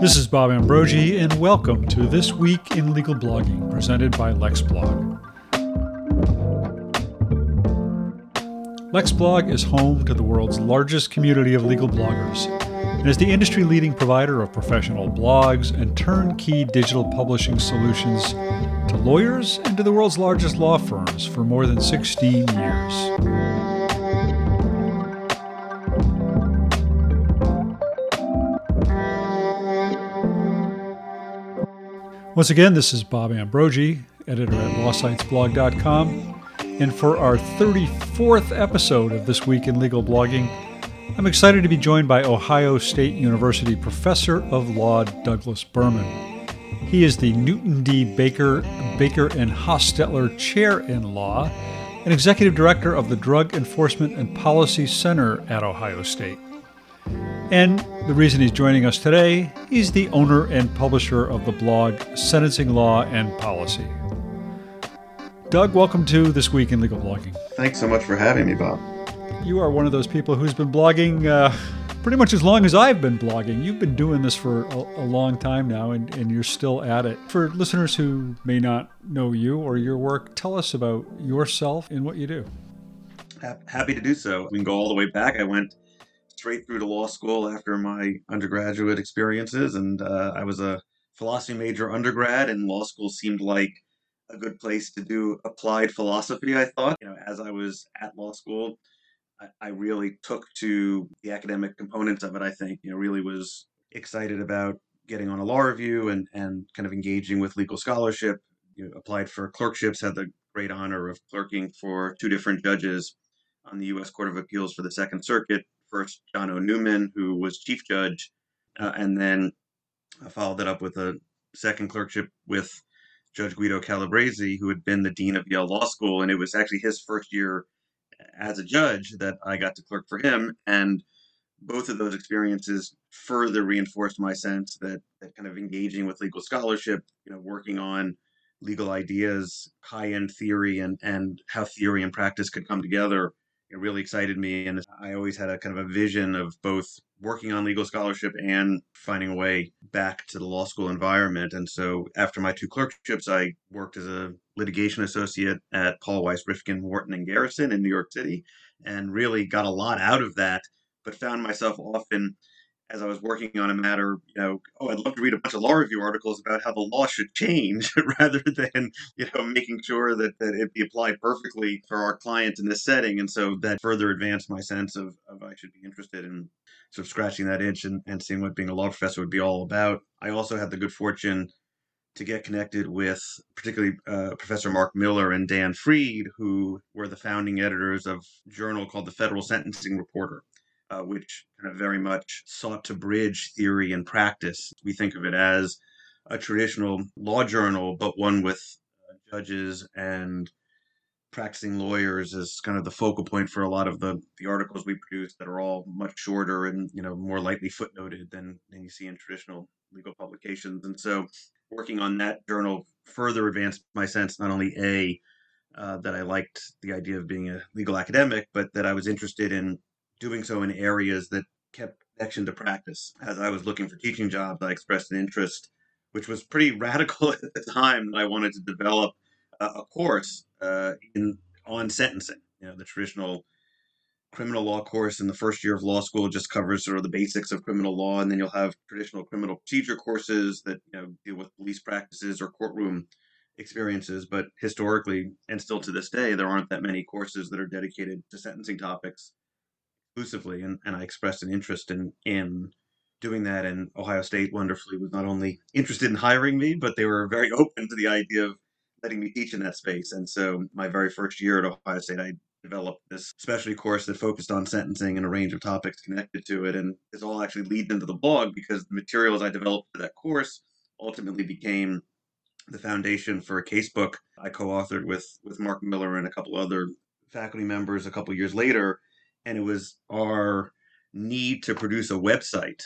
This is Bob Ambrogi, and welcome to This Week in Legal Blogging, presented by LexBlog. LexBlog is home to the world's largest community of legal bloggers and is the industry leading provider of professional blogs and turnkey digital publishing solutions to lawyers and to the world's largest law firms for more than 16 years. Once again, this is Bob Ambrogi, editor at lawsitesblog.com. And for our 34th episode of This Week in Legal Blogging, I'm excited to be joined by Ohio State University professor of law Douglas Berman. He is the Newton D. Baker Baker and Hostetler Chair in Law and executive director of the Drug Enforcement and Policy Center at Ohio State. And the reason he's joining us today, he's the owner and publisher of the blog Sentencing Law and Policy. Doug, welcome to This Week in Legal Blogging. Thanks so much for having me, Bob. You are one of those people who's been blogging uh, pretty much as long as I've been blogging. You've been doing this for a, a long time now, and, and you're still at it. For listeners who may not know you or your work, tell us about yourself and what you do. Happy to do so. We can go all the way back. I went straight through to law school after my undergraduate experiences, and uh, I was a philosophy major undergrad, and law school seemed like a good place to do applied philosophy. I thought, you know, as I was at law school, I, I really took to the academic components of it. I think, you know, really was excited about getting on a law review and and kind of engaging with legal scholarship. You know, applied for clerkships, had the great honor of clerking for two different judges on the U.S. Court of Appeals for the Second Circuit, first John O. Newman, who was chief judge, uh, and then I followed that up with a second clerkship with Judge Guido Calabresi, who had been the dean of Yale Law School, and it was actually his first year as a judge that I got to clerk for him, and both of those experiences further reinforced my sense that that kind of engaging with legal scholarship, you know, working on legal ideas, high end theory, and and how theory and practice could come together it really excited me. And I always had a kind of a vision of both working on legal scholarship and finding a way back to the law school environment. And so after my two clerkships, I worked as a litigation associate at Paul Weiss Rifkind Wharton and Garrison in New York City and really got a lot out of that, but found myself often as I was working on a matter, you know, oh, I'd love to read a bunch of law review articles about how the law should change rather than, you know, making sure that, that it be applied perfectly for our clients in this setting. And so that further advanced my sense of, of I should be interested in sort of scratching that itch and, and seeing what being a law professor would be all about. I also had the good fortune to get connected with particularly uh, Professor Marc Miller and Dan Freed, who were the founding editors of a journal called the Federal Sentencing Reporter uh, which kind of very much sought to bridge theory and practice. We think of it as a traditional law journal, but one with uh, judges and practicing lawyers as kind of the focal point for a lot of the, the articles we produce that are all much shorter and you know more lightly footnoted than, than you see in traditional legal publications. And so working on that journal further advanced my sense not only a uh, that I liked the idea of being a legal academic, but that I was interested in doing so in areas that kept connection to practice. As I was looking for teaching jobs, I expressed an interest, which was pretty radical at the time. That I wanted to develop a, course uh, in on sentencing. You know, the traditional criminal law course in the first year of law school just covers sort of the basics of criminal law, and then you'll have traditional criminal procedure courses that you know deal with police practices or courtroom experiences. But historically, and still to this day, there aren't that many courses that are dedicated to sentencing topics exclusively, and, and I expressed an interest in in doing that. And Ohio State wonderfully was not only interested in hiring me, but they were very open to the idea of letting me teach in that space. And so my very first year at Ohio State, I developed this specialty course that focused on sentencing and a range of topics connected to it. And this all actually leads into the blog because the materials I developed for that course ultimately became the foundation for a casebook I co-authored with with Marc Miller and a couple other faculty members a couple years later and it was our need to produce a website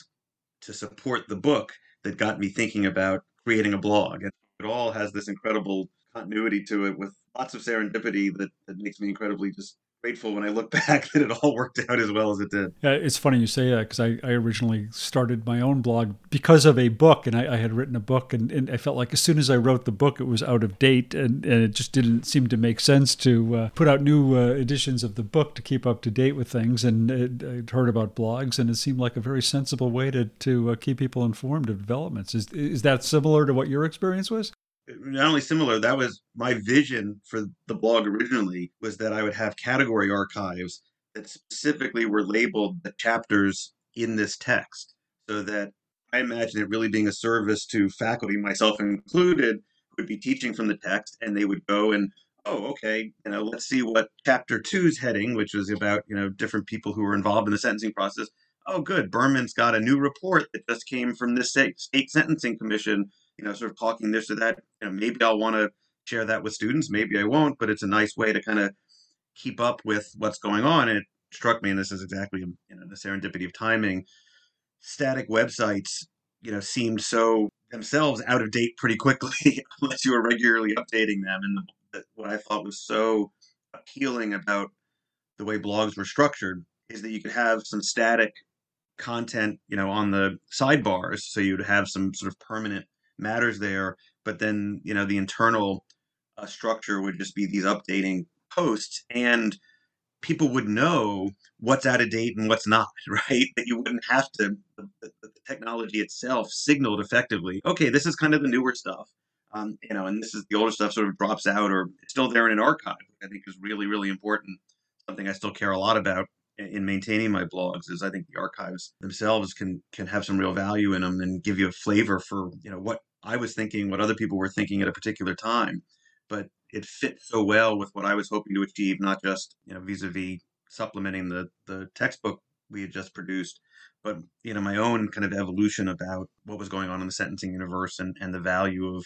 to support the book that got me thinking about creating a blog. And it all has this incredible continuity to it with lots of serendipity that, that makes me incredibly just grateful when I look back that it all worked out as well as it did. Yeah, it's funny you say that because I, I originally started my own blog because of a book, and I, I had written a book, and, and I felt like as soon as I wrote the book, it was out of date, and, and it just didn't seem to make sense to uh, put out new uh, editions of the book to keep up to date with things. And it, I'd heard about blogs, and it seemed like a very sensible way to to uh, keep people informed of developments. Is is that similar to what your experience was? Not only similar that was my vision for the blog originally was that i would have category archives that specifically were labeled the chapters in this text so that i imagine it really being a service to faculty myself included would be teaching from the text and they would go and oh okay you know let's see what chapter two's heading which was about you know different people who were involved in the sentencing process. Oh good berman's got a new report that just came from this state, state sentencing commission you know, sort of talking this or that. You know, maybe I'll want to share that with students, maybe I won't, but it's a nice way to kind of keep up with what's going on. And it struck me, and this is exactly you know the serendipity of timing. Static websites, you know, seemed so themselves out of date pretty quickly unless you were regularly updating them. And the, what I thought was so appealing about the way blogs were structured is that you could have some static content, you know, on the sidebars. So you'd have some sort of permanent matters there. But then, you know, the internal uh, structure would just be these updating posts and people would know what's out of date and what's not, right? That you wouldn't have to, the, the, technology itself signaled effectively, okay, this is kind of the newer stuff. Um, you know, and this is the older stuff sort of drops out or still there in an archive, I think is really, really important. Something I still care a lot about in maintaining my blogs is I think the archives themselves can can have some real value in them and give you a flavor for you know what I was thinking, what other people were thinking at a particular time. But it fit so well with what I was hoping to achieve, not just you know vis-a-vis supplementing the the textbook we had just produced, but you know my own kind of evolution about what was going on in the sentencing universe and and the value of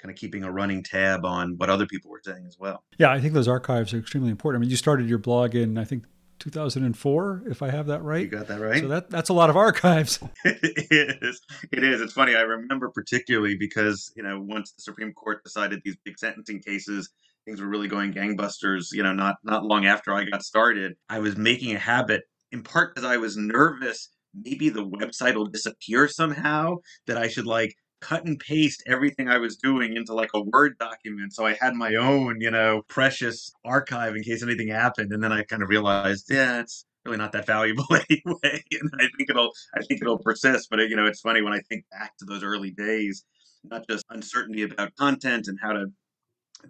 kind of keeping a running tab on what other people were saying as well. Yeah, I think those archives are extremely important. I mean, you started your blog in I think 2004, if I have that right. You got that right. So that that's a lot of archives. it is. It is. It's funny. I remember particularly because you know once the Supreme Court decided these big sentencing cases, things were really going gangbusters. You know, not not long after I got started, I was making a habit, in part because I was nervous. Maybe the website will disappear somehow. That I should like cut and paste everything I was doing into like a Word document. So I had my own, you know, precious archive in case anything happened. And then I kind of realized, yeah, it's really not that valuable anyway. And I think it'll, I think it'll persist. But you know, it's funny when I think back to those early days, not just uncertainty about content and how to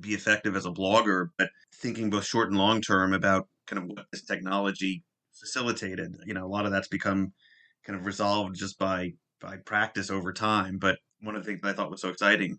be effective as a blogger, but thinking both short and long term about kind of what this technology facilitated. You know, a lot of that's become kind of resolved just by by practice over time. But one of the things that I thought was so exciting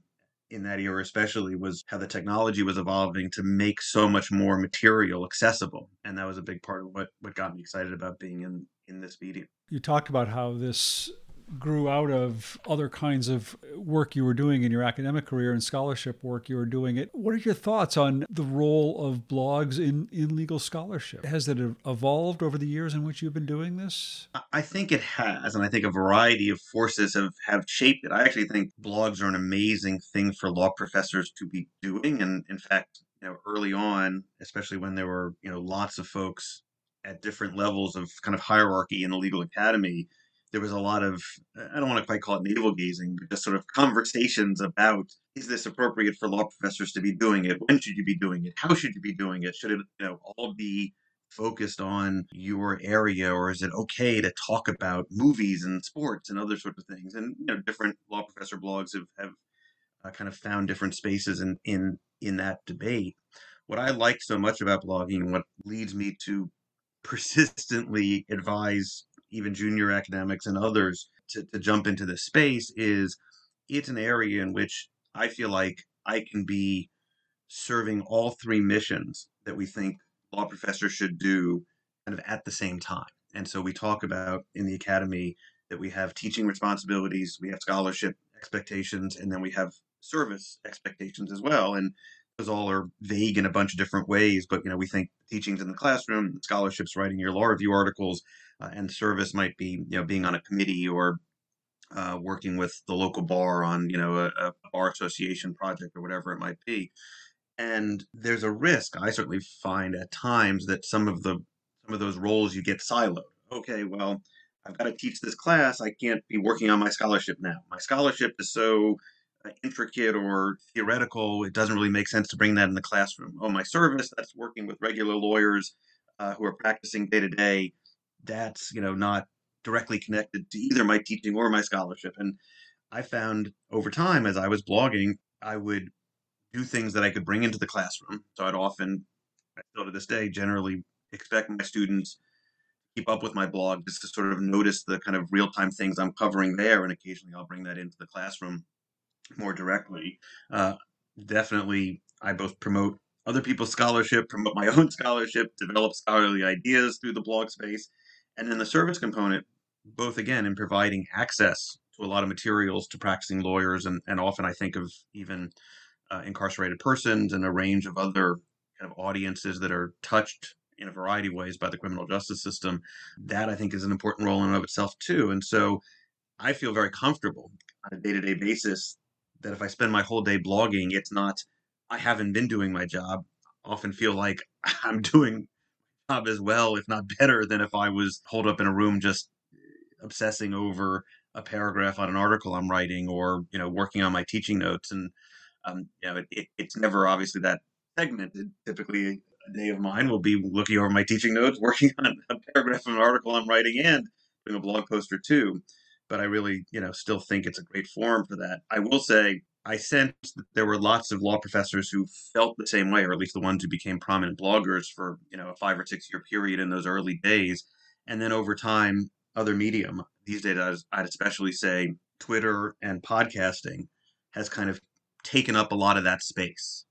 in that era especially was how the technology was evolving to make so much more material accessible and that was a big part of what what got me excited about being in in this medium. You talked about how this grew out of other kinds of work you were doing in your academic career and scholarship work you were doing it. What are your thoughts on the role of blogs in, in legal scholarship? Has it evolved over the years in which you've been doing this? I think it has, and I think a variety of forces have, have shaped it. I actually think blogs are an amazing thing for law professors to be doing. And in fact, you know, early on, especially when there were, you know, lots of folks at different levels of kind of hierarchy in the legal academy, there was a lot of I don't want to quite call it navel gazing, but just sort of conversations about is this appropriate for law professors to be doing it? When should you be doing it? How should you be doing it? Should it you know all be focused on your area or is it okay to talk about movies and sports and other sorts of things and you know different law professor blogs have, have uh, kind of found different spaces in in in that debate what i like so much about blogging what leads me to persistently advise even junior academics and others to, to jump into this space is it's an area in which I feel like I can be serving all three missions that we think law professors should do kind of at the same time. And so we talk about in the academy that we have teaching responsibilities, we have scholarship expectations, and then we have service expectations as well. And all are vague in a bunch of different ways, but you know, we think teachings in the classroom, scholarships, writing your law review articles, uh, and service might be you know being on a committee or uh, working with the local bar on you know a, a, bar association project or whatever it might be And there's a risk, I certainly find at times, that some of the some of those roles you get siloed. Okay, well, I've got to teach this class. I can't be working on my scholarship now. My scholarship is so intricate or theoretical, it doesn't really make sense to bring that in the classroom. Oh, my service, that's working with regular lawyers uh, who are practicing day to day. That's you know not directly connected to either my teaching or my scholarship. And I found over time, as I was blogging, I would do things that I could bring into the classroom. So I'd often, still to this day, generally expect my students keep up with my blog just to sort of notice the kind of real time things I'm covering there, and occasionally I'll bring that into the classroom more directly. Uh, definitely, I both promote other people's scholarship, promote my own scholarship, develop scholarly ideas through the blog space, and then the service component, both again in providing access to a lot of materials to practicing lawyers, and, and often I think of even uh, incarcerated persons and a range of other kind of audiences that are touched in a variety of ways by the criminal justice system. That I think is an important role in and of itself too. And so I feel very comfortable on a day to day basis that if I spend my whole day blogging, it's not I haven't been doing my job. I often feel like I'm doing job as well, if not better, than if I was holed up in a room just obsessing over a paragraph on an article I'm writing or you know working on my teaching notes. And um, you know it, it, it's never obviously that segmented. Typically a day of mine will be looking over my teaching notes working on a paragraph of an article I'm writing and doing a blog post or two but I really you know still think it's a great forum for that I will say I sensed that there were lots of law professors who felt the same way, or at least the ones who became prominent bloggers for you know a five or six year period in those early days, and then over time, other medium these days, I'd especially say Twitter and podcasting has kind of taken up a lot of that space,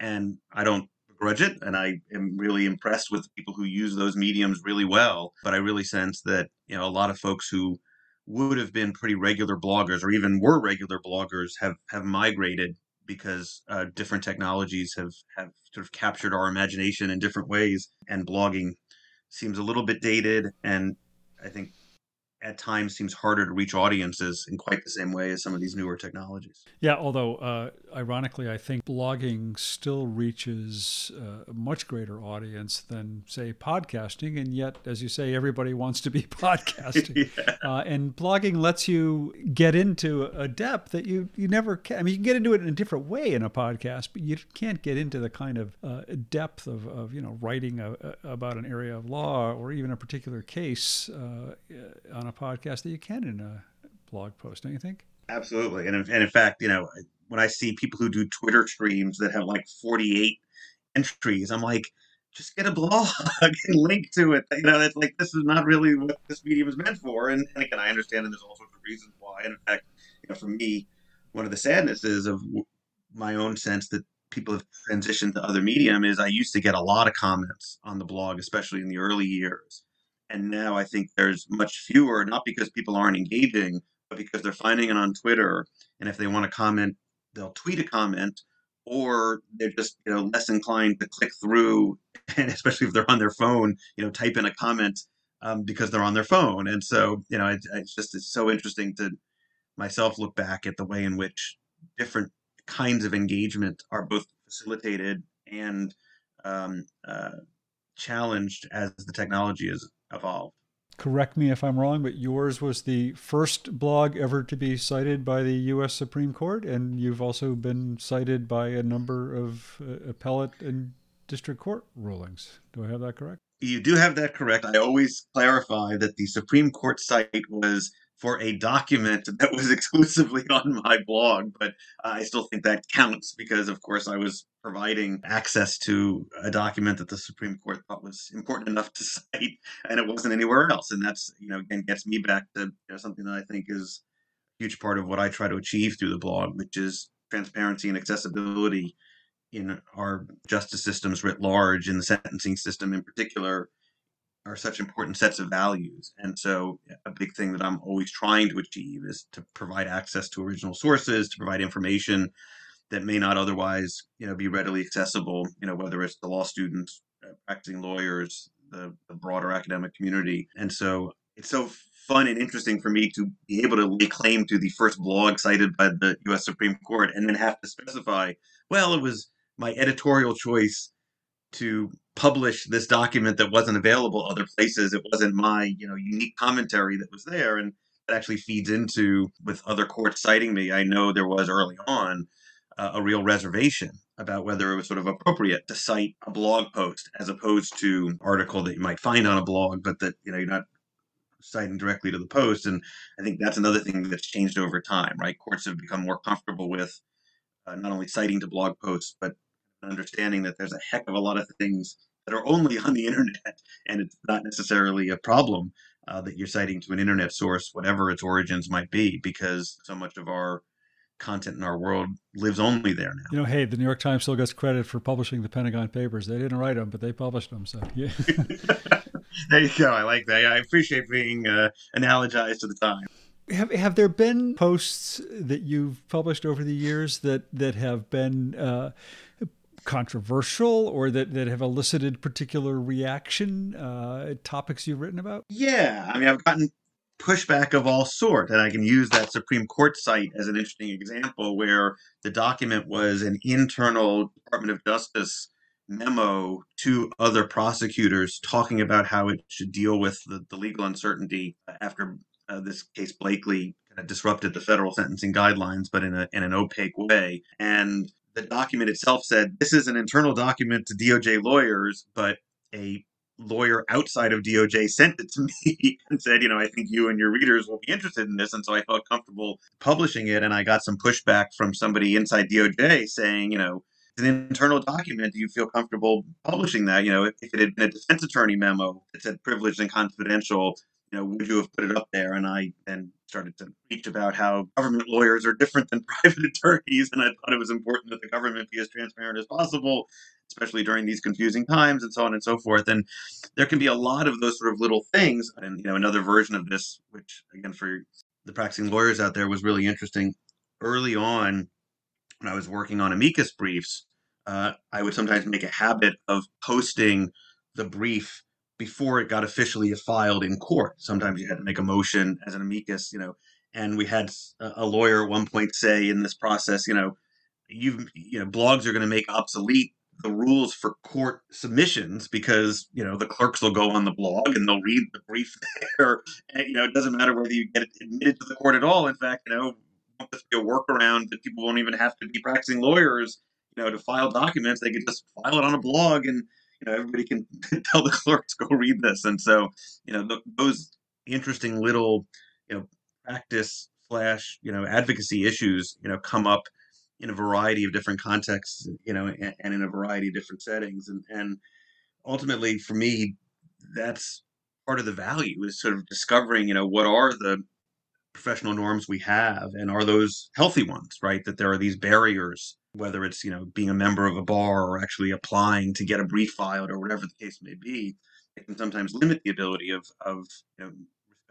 and I don't begrudge it, and I am really impressed with people who use those mediums really well. But I really sense that you know a lot of folks who would have been pretty regular bloggers or even were regular bloggers have have migrated because uh, different technologies have have sort of captured our imagination in different ways. And blogging seems a little bit dated and i think at times seems harder to reach audiences in quite the same way as some of these newer technologies. Yeah, although uh, ironically, I think blogging still reaches uh, a much greater audience than, say, podcasting. And yet, as you say, everybody wants to be podcasting. yeah. uh, and blogging lets you get into a depth that you, you never can. I mean, you can get into it in a different way in a podcast, but you can't get into the kind of uh, depth of, of, you know, writing a, a, about an area of law or even a particular case uh, on a podcast that you can in a blog post, don't you think? Absolutely. And in, and in fact, you know, when I see people who do Twitter streams that have like 48 entries, I'm like, just get a blog and link to it. You know, it's like, this is not really what this medium is meant for. And, and again, I understand, and there's all sorts of reasons why. And in fact, you know, for me, one of the sadnesses of my own sense that people have transitioned to other medium is I used to get a lot of comments on the blog, especially in the early years. And now I think there's much fewer, not because people aren't engaging, but because they're finding it on Twitter. And if they want to comment, they'll tweet a comment, or they're just you know less inclined to click through, and especially if they're on their phone, you know, type in a comment um, because they're on their phone. And so you know, it, it's just it's so interesting to myself look back at the way in which different kinds of engagement are both facilitated and um, uh, challenged as the technology is evolved. Correct me if I'm wrong, but yours was the first blog ever to be cited by the U.S. Supreme Court, and you've also been cited by a number of uh, appellate and district court rulings. Do I have that correct? You do have that correct. I always clarify that the Supreme Court cite was for a document that was exclusively on my blog, but I still think that counts because, of course, I was providing access to a document that the Supreme Court thought was important enough to cite, and it wasn't anywhere else. And that's, you know, again, gets me back to you know, something that I think is a huge part of what I try to achieve through the blog, which is transparency and accessibility in our justice systems writ large, in the sentencing system in particular, are such important sets of values. And so, a big thing that I'm always trying to achieve is to provide access to original sources, to provide information that may not otherwise, you know, be readily accessible. You know, whether it's the law students, uh, practicing lawyers, the, the broader academic community. And so, it's so fun and interesting for me to be able to lay claim to the first blog cited by the U.S. Supreme Court, and then have to specify, well, it was my editorial choice to publish this document that wasn't available other places. It wasn't my, you know, unique commentary that was there. And it actually feeds into with other courts citing me. I know there was early on uh, a real reservation about whether it was sort of appropriate to cite a blog post as opposed to article that you might find on a blog, but that, you know, you're not citing directly to the post. And I think that's another thing that's changed over time, right? Courts have become more comfortable with uh, not only citing to blog posts, but understanding that there's a heck of a lot of things that are only on the internet, and it's not necessarily a problem uh, that you're citing to an internet source, whatever its origins might be, because so much of our content in our world lives only there now. You know, hey, the New York Times still gets credit for publishing the Pentagon Papers. They didn't write them, but they published them. So, yeah. there you go. I like that. I appreciate being uh, analogized to the time. Have have there been posts that you've published over the years that that have been uh, controversial or that, that have elicited particular reaction, uh, topics you've written about? Yeah. I mean, I've gotten pushback of all sorts, and I can use that Supreme Court cite as an interesting example where the document was an internal Department of Justice memo to other prosecutors talking about how it should deal with the, the legal uncertainty after uh, this case Blakely kind of disrupted the federal sentencing guidelines, but in, a, in an opaque way. And the document itself said this is an internal document to DOJ lawyers, but a lawyer outside of DOJ sent it to me and said, you know, I think you and your readers will be interested in this. And so I felt comfortable publishing it. And I got some pushback from somebody inside DOJ saying, you know, it's an internal document. Do you feel comfortable publishing that? You know, if, if it had been a defense attorney memo that said privileged and confidential, know, would you have put it up there? And I then started to preach about how government lawyers are different than private attorneys, and I thought it was important that the government be as transparent as possible, especially during these confusing times, and so on and so forth. And there can be a lot of those sort of little things. And you know, another version of this, which again for the practicing lawyers out there was really interesting. Early on, when I was working on amicus briefs, uh, I would sometimes make a habit of posting the brief before it got officially filed in court. Sometimes you had to make a motion as an amicus, you know, and we had a lawyer at one point say in this process, you know, you've you know blogs are going to make obsolete the rules for court submissions because you know the clerks will go on the blog and they'll read the brief there and, you know it doesn't matter whether you get it admitted to the court at all in fact you know this be a workaround that people won't even have to be practicing lawyers you know to file documents they could just file it on a blog and you know everybody can tell the clerks go read this. And so you know those interesting little you know practice slash you know advocacy issues you know come up in a variety of different contexts you know and, and in a variety of different settings. And and ultimately for me that's part of the value is sort of discovering you know what are the professional norms we have and are those healthy ones right? That there are these barriers whether it's you know being a member of a bar or actually applying to get a brief filed or whatever the case may be it can sometimes limit the ability of of you know,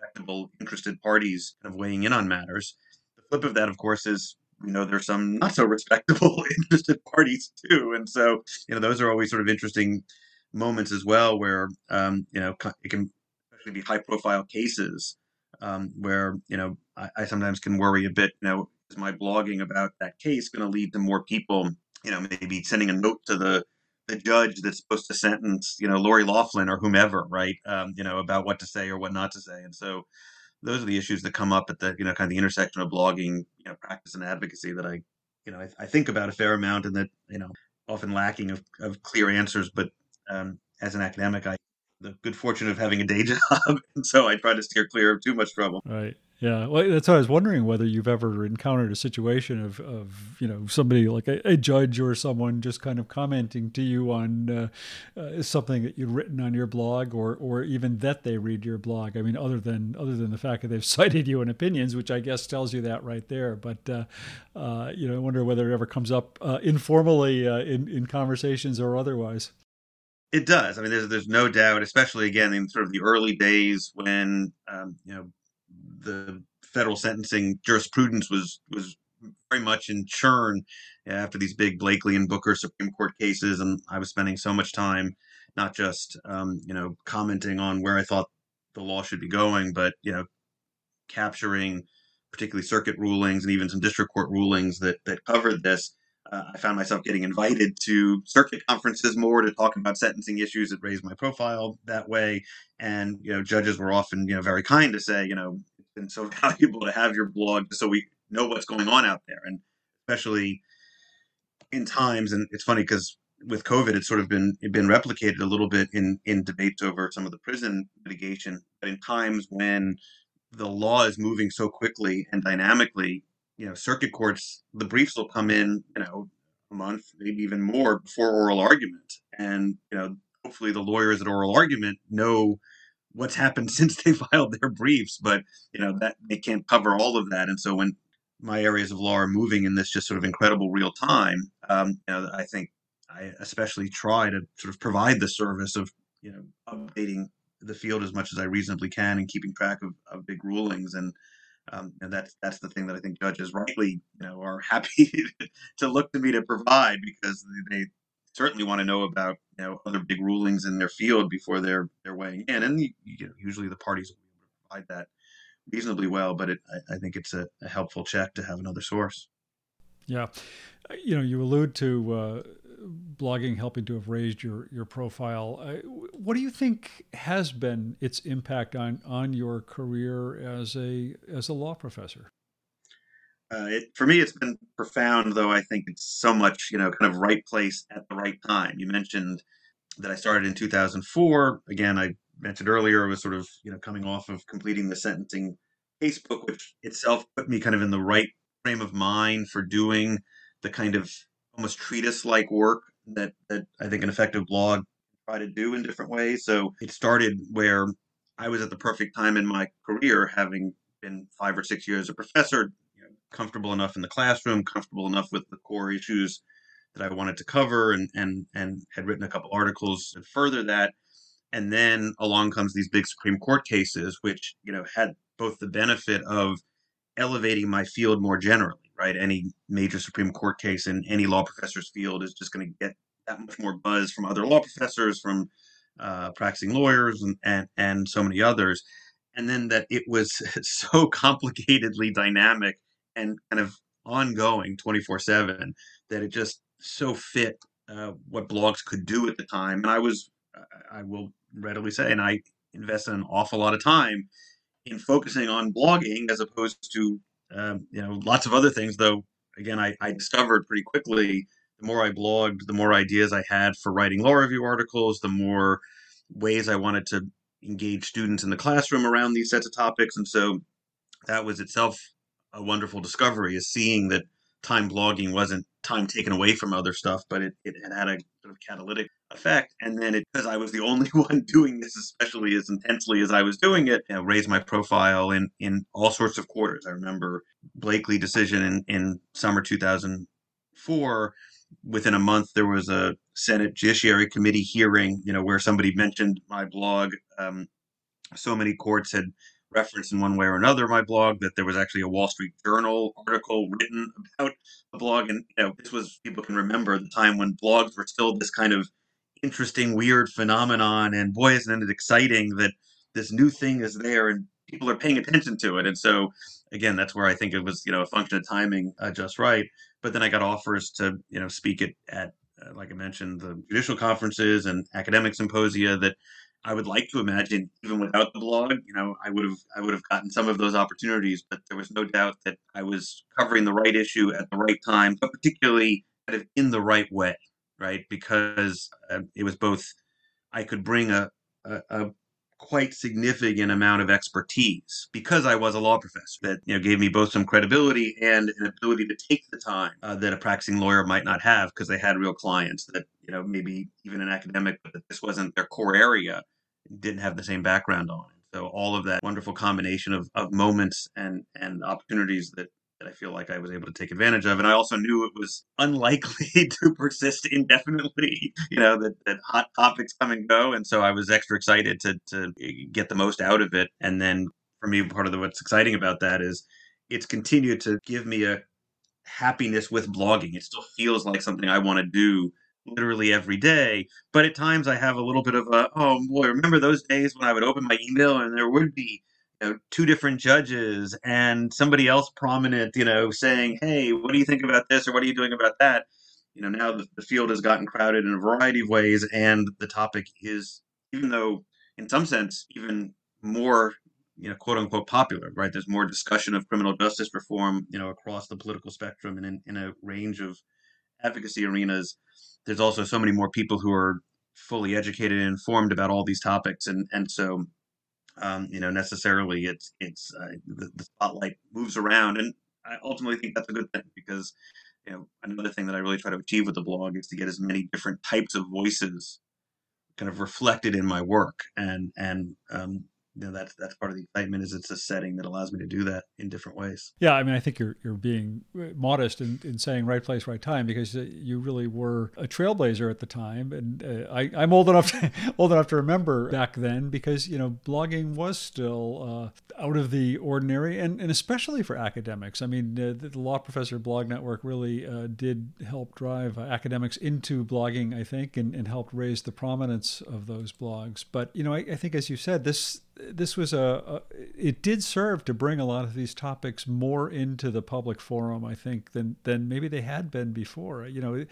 respectable interested parties kind of weighing in on matters. The flip of that of course is you know there's some not so respectable interested parties too and so you know those are always sort of interesting moments as well where um, you know it can especially be high profile cases um, where you know I, I sometimes can worry a bit you know is my blogging about that case going to lead to more people, you know, maybe sending a note to the the judge that's supposed to sentence, you know, Lori Loughlin or whomever, right? Um, you know, about what to say or what not to say. And so those are the issues that come up at the, you know, kind of the intersection of blogging, you know, practice and advocacy that I, you know, I, I think about a fair amount and that, you know, often lacking of, of clear answers. But um, as an academic, I the good fortune of having a day job. and so I try to steer clear of too much trouble. Right. Yeah, well, that's why I was wondering whether you've ever encountered a situation of, of you know, somebody like a, a judge or someone just kind of commenting to you on uh, uh, something that you'd written on your blog, or or even that they read your blog. I mean, other than other than the fact that they've cited you in opinions, which I guess tells you that right there. But uh, uh you know, I wonder whether it ever comes up uh, informally uh, in in conversations or otherwise. It does. I mean, there's there's no doubt, especially again in sort of the early days when um, you know the federal sentencing jurisprudence was was very much in churn after these big Blakely and Booker Supreme Court cases, and I was spending so much time not just um, you know commenting on where I thought the law should be going, but you know capturing particularly circuit rulings and even some district court rulings that that covered this. Uh, I found myself getting invited to circuit conferences more to talk about sentencing issues that raised my profile that way. And you know, judges were often you know very kind to say, you know, it's been so valuable to have your blog so we know what's going on out there, and especially in times. And it's funny because with COVID, it's sort of been been replicated a little bit in in debates over some of the prison litigation. But in times when the law is moving so quickly and dynamically, you know, circuit courts, the briefs will come in, you know, a month, maybe even more before oral argument. And, you know, hopefully the lawyers at oral argument know what's happened since they filed their briefs, but, you know, that they can't cover all of that. And so when my areas of law are moving in this just sort of incredible real time, um, you know, I think I especially try to sort of provide the service of, you know, updating the field as much as I reasonably can and keeping track of, of big rulings. And, um, and that's that's the thing that I think judges rightly, you know, are happy to look to me to provide because they certainly want to know about you know other big rulings in their field before they're they're weighing in, and you know, usually the parties will provide that reasonably well. But it, I, I think it's a, a helpful check to have another source. Yeah, you know, you allude to uh, blogging helping to have raised your your profile. Uh, what do you think has been its impact on on your career as a as a law professor? Uh, it, for me, it's been profound, though I think it's so much, you know, kind of right place at the right time. You mentioned that I started in 2004. Again, I mentioned earlier, I was sort of, you know, coming off of completing the sentencing casebook, which itself put me kind of in the right frame of mind for doing the kind of almost treatise like work that, that I think an effective blog try to do in different ways. So it started where I was at the perfect time in my career, having been five or six years a professor, you know, comfortable enough in the classroom, comfortable enough with the core issues that I wanted to cover, and and and had written a couple articles that further that. And then along comes these big Supreme Court cases, which you know had both the benefit of elevating my field more generally right? Any major Supreme Court case in any law professor's field is just going to get that much more buzz from other law professors, from uh, practicing lawyers, and, and and so many others. And then that it was so complicatedly dynamic and kind of ongoing, twenty four seven, that it just so fit uh, what blogs could do at the time. And I was, I will readily say, and I invested an awful lot of time in focusing on blogging as opposed to um, you know, lots of other things, though. Again, I, I discovered pretty quickly the more I blogged, the more ideas I had for writing law review articles, the more ways I wanted to engage students in the classroom around these sets of topics. And so that was itself a wonderful discovery is seeing that time blogging wasn't time taken away from other stuff, but it, it had a sort of catalytic effect. And then it, because I was the only one doing this, especially as intensely as I was doing it, you know, raised my profile in, in all sorts of quarters. I remember Blakely decision in, in summer 2004. Within a month, there was a Senate Judiciary Committee hearing, you know, where somebody mentioned my blog. Um, so many courts had referenced in one way or another my blog that there was actually a Wall Street Journal article written about the blog, and you know this was people can remember the time when blogs were still this kind of interesting, weird phenomenon, and boy, isn't it exciting that this new thing is there and people are paying attention to it, and so again, that's where I think it was you know a function of timing uh, just right. But then I got offers to you know speak at at uh, like I mentioned the judicial conferences and academic symposia that I would like to imagine, even without the blog, you know, I would have I would have gotten some of those opportunities. But there was no doubt that I was covering the right issue at the right time, but particularly kind of in the right way, right? Because uh, it was both I could bring a, a, a quite significant amount of expertise because I was a law professor that you know gave me both some credibility and an ability to take the time uh, that a practicing lawyer might not have because they had real clients that you know maybe even an academic but this wasn't their core area didn't have the same background on. So all of that wonderful combination of, of moments and and opportunities that that I feel like I was able to take advantage of. And I also knew it was unlikely to persist indefinitely, you know, that, that hot topics come and go. And so I was extra excited to, to get the most out of it. And then for me, part of the, what's exciting about that is it's continued to give me a happiness with blogging. It still feels like something I want to do literally every day. But at times I have a little bit of a, oh boy, remember those days when I would open my email and there would be you know, two different judges and somebody else prominent, you know, saying, "Hey, what do you think about this?" or "What are you doing about that?" You know, now the, the field has gotten crowded in a variety of ways, and the topic is, even though in some sense, even more, you know, quote unquote popular, right? There's more discussion of criminal justice reform, you know, across the political spectrum and in, in a range of advocacy arenas. There's also so many more people who are fully educated and informed about all these topics, and and so um, you know, necessarily it's it's uh, the, the, spotlight moves around, and I ultimately think that's a good thing because you know another thing that I really try to achieve with the blog is to get as many different types of voices kind of reflected in my work, and and um, you know that's that's part of the excitement is it's a setting that allows me to do that in different ways. Yeah i mean i think you're you're being modest in, in saying right place right time because uh, you really were a trailblazer at the time and uh, I, i'm old enough to, old enough to remember back then because you know blogging was still uh, out of the ordinary and, and especially for academics. I mean uh, the law professor blog network really uh, did help drive academics into blogging i think and, and helped raise the prominence of those blogs. But you know I, I think as you said this this was a, a, it did serve to bring a lot of these topics more into the public forum i think than than maybe they had been before. You know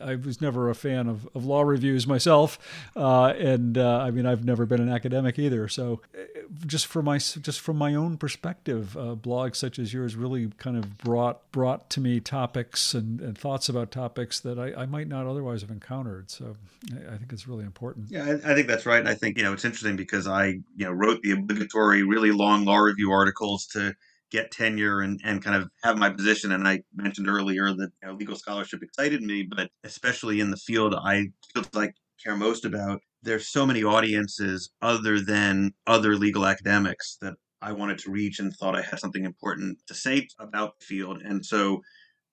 i was never a fan of, of law reviews myself uh, and uh, i mean i've never been an academic either. So uh, just from my just from my own perspective uh, blogs such as yours really kind of brought brought to me topics and, and thoughts about topics that I, I, might not otherwise have encountered. So I, think it's really important. Yeah I, I think that's right. And i think you know it's interesting because i you know wrote the obligatory really long law review articles to get tenure and, and kind of have my position. And I mentioned earlier that you know, legal scholarship excited me, but especially in the field I feel like care most about, there's so many audiences other than other legal academics that I wanted to reach and thought I had something important to say about the field. And so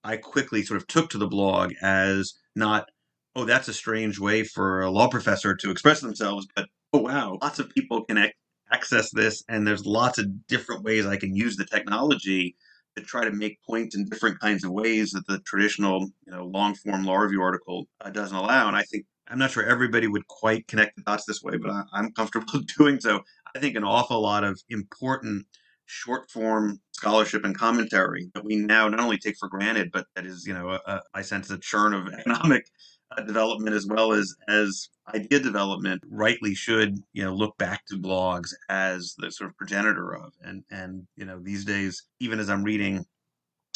I quickly sort of took to the blog as not, oh, that's a strange way for a law professor to express themselves, but oh, wow, lots of people can access this and there's lots of different ways I can use the technology to try to make points in different kinds of ways that the traditional, you know, long form law review article uh, doesn't allow. And I think I'm not sure everybody would quite connect the dots this way, but I, am comfortable doing so. I think an awful lot of important short form scholarship and commentary that we now not only take for granted, but that is, you know, a, a, I sense a churn of economic development as well as as idea development rightly should you know look back to blogs as the sort of progenitor of. And and you know these days even as i'm reading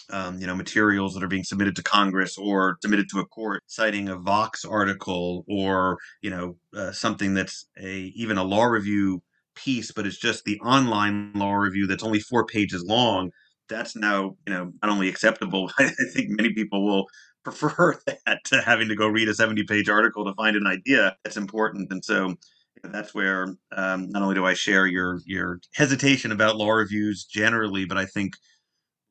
um, you know materials that are being submitted to congress or submitted to a court citing a vox article or you know uh, something that's a even a law review piece but it's just the online law review that's only four pages long that's now you know not only acceptable i think many people will prefer that to having to go read a 70 page article to find an idea that's important. And so that's where um, not only do I share your your hesitation about law reviews generally, but I think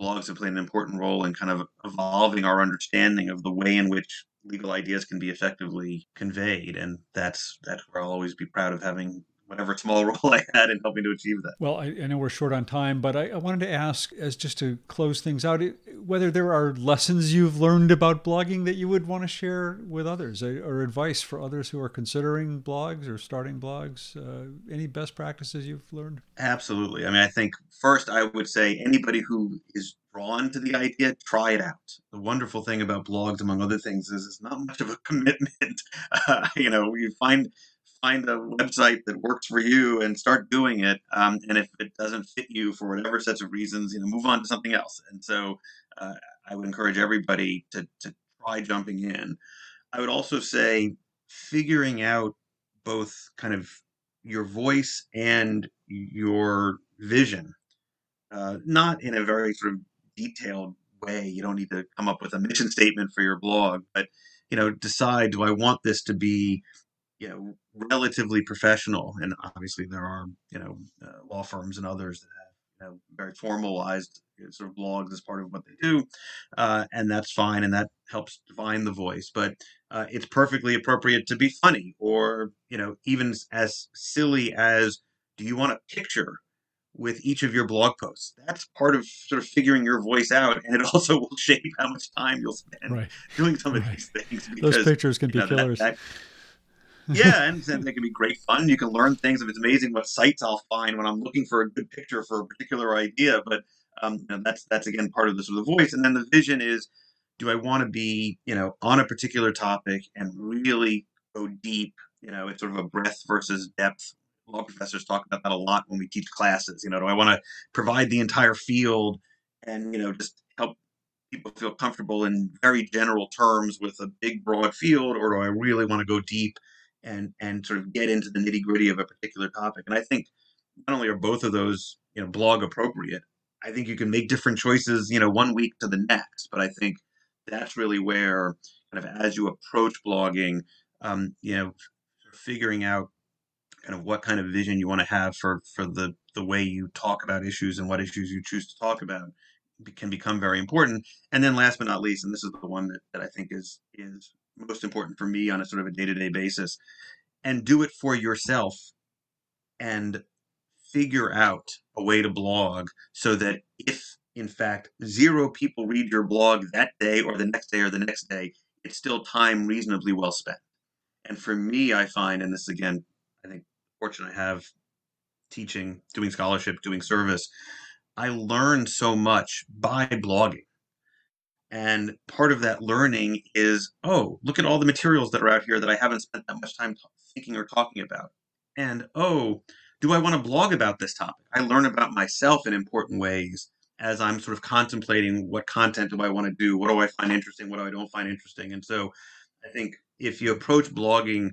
blogs have played an important role in kind of evolving our understanding of the way in which legal ideas can be effectively conveyed. And that's that's where I'll always be proud of having whatever small role I had in helping to achieve that. Well, I, I know we're short on time, but I, I, wanted to ask, as just to close things out, whether there are lessons you've learned about blogging that you would want to share with others, or, or advice for others who are considering blogs or starting blogs. Uh, any best practices you've learned? Absolutely. I mean, I think first I would say anybody who is drawn to the idea, try it out. The wonderful thing about blogs, among other things, is it's not much of a commitment. Uh, you know, you find find a website that works for you and start doing it. Um, and if it doesn't fit you for whatever sets of reasons, you know, move on to something else. And so uh, I would encourage everybody to, to try jumping in. I would also say figuring out both kind of your voice and your vision, uh, not in a very sort of detailed way. You don't need to come up with a mission statement for your blog, but you know, decide do I want this to be you know relatively professional and obviously there are you know uh, law firms and others that have you know very formalized you know, sort of blogs as part of what they do uh, and that's fine and that helps define the voice but uh, it's perfectly appropriate to be funny or you know even as silly as do you want a picture with each of your blog posts. That's part of sort of figuring your voice out, and it also will shape how much time you'll spend right. doing some of right. these things. Because, Those pictures can be know, killers. That, that, yeah, and, and they can be great fun. You can learn things. If it's amazing what sites I'll find when I'm looking for a good picture for a particular idea. But um, that's that's again part of the sort of voice. And then the vision is, do I want to be you know on a particular topic and really go deep? You know, it's sort of a breadth versus depth. Law professors talk about that a lot when we teach classes. You know, do I want to provide the entire field and you know just help people feel comfortable in very general terms with a big broad field, or do I really want to go deep and and sort of get into the nitty gritty of a particular topic? And I think not only are both of those you know blog appropriate, I think you can make different choices you know one week to the next. But I think that's really where kind of as you approach blogging, um, you know, figuring out kind of what kind of vision you want to have for for the the way you talk about issues and what issues you choose to talk about can become very important. And then last but not least, and this is the one that, that I think is is most important for me on a sort of a day-to-day basis, and do it for yourself and figure out a way to blog so that if in fact zero people read your blog that day or the next day or the next day, it's still time reasonably well spent. And for me, I find, and this again, I think fortunate I have teaching, doing scholarship, doing service, I learned so much by blogging. And part of that learning is, oh, look at all the materials that are out here that I haven't spent that much time t- thinking or talking about. And oh, do I want to blog about this topic? I learn about myself in important ways as I'm sort of contemplating what content do I want to do? What do I find interesting? What do I don't find interesting? And so I think if you approach blogging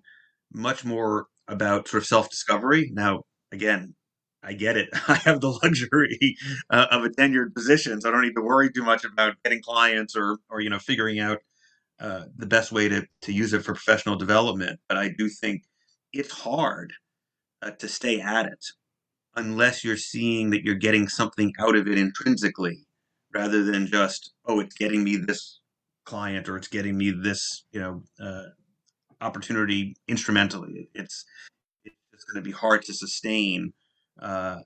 much more about sort of self discovery, now, again, I get it. I have the luxury uh, of a tenured position, so I don't need to worry too much about getting clients or, or you know, figuring out uh, the best way to to use it for professional development. But I do think it's hard uh, to stay at it unless you're seeing that you're getting something out of it intrinsically, rather than just oh, it's getting me this client or it's getting me this you know uh, opportunity instrumentally. It's it's going to be hard to sustain uh,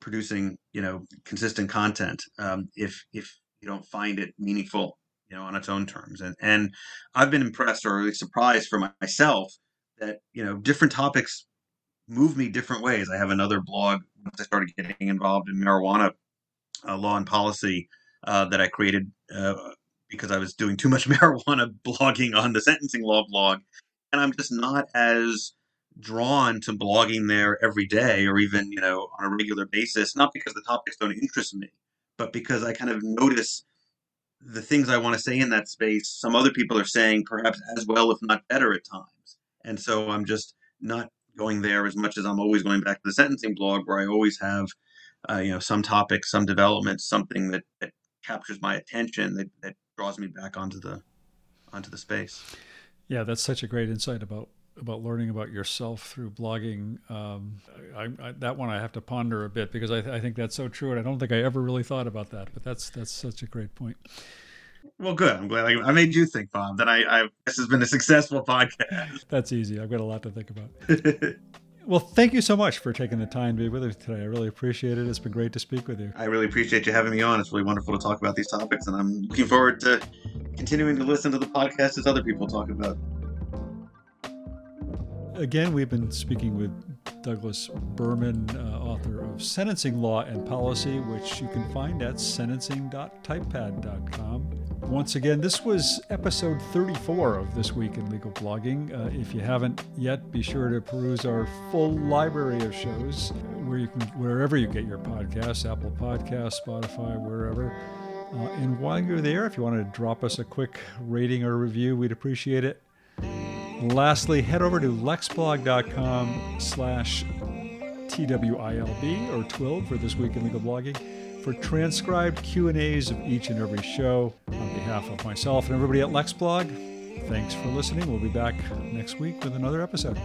producing you know consistent content um, if if you don't find it meaningful you know on its own terms and and I've been impressed or really surprised for myself that you know different topics move me different ways. I have another blog once I started getting involved in marijuana uh, law and policy uh, that I created uh, because I was doing too much marijuana blogging on the sentencing law blog, and I'm just not as drawn to blogging there every day or even you know on a regular basis not because the topics don't interest me but because i kind of notice the things i want to say in that space some other people are saying perhaps as well if not better at times. And so i'm just not going there as much as i'm always going back to the sentencing blog where i always have uh, you know some topic some development something that, that captures my attention that, that draws me back onto the onto the space. Yeah that's such a great insight about about learning about yourself through blogging. Um, I, I, that one I have to ponder a bit because I, I, think that's so true, and I don't think I ever really thought about that. But that's that's such a great point. Well, good. I'm glad I, made you think, Bob. That I, this has been a successful podcast. That's easy. I've got a lot to think about. well, thank you so much for taking the time to be with us today. I really appreciate it. It's been great to speak with you. I really appreciate you having me on. It's really wonderful to talk about these topics, and I'm looking forward to continuing to listen to the podcast as other people talk about again, we've been speaking with Douglas Berman, uh, author of Sentencing Law and Policy, which you can find at sentencing.typepad.com. Once again, this was episode 34 of This Week in Legal Blogging. Uh, if you haven't yet, be sure to peruse our full library of shows where you can, wherever you get your podcasts, Apple Podcasts, Spotify, wherever. Uh, and while you're there, if you want to drop us a quick rating or review, we'd appreciate it. Lastly, head over to lexblog.com slash TWILB or TWILB for This Week in Legal Blogging for transcribed Q&As of each and every show. On behalf of myself and everybody at LexBlog, thanks for listening. We'll be back next week with another episode.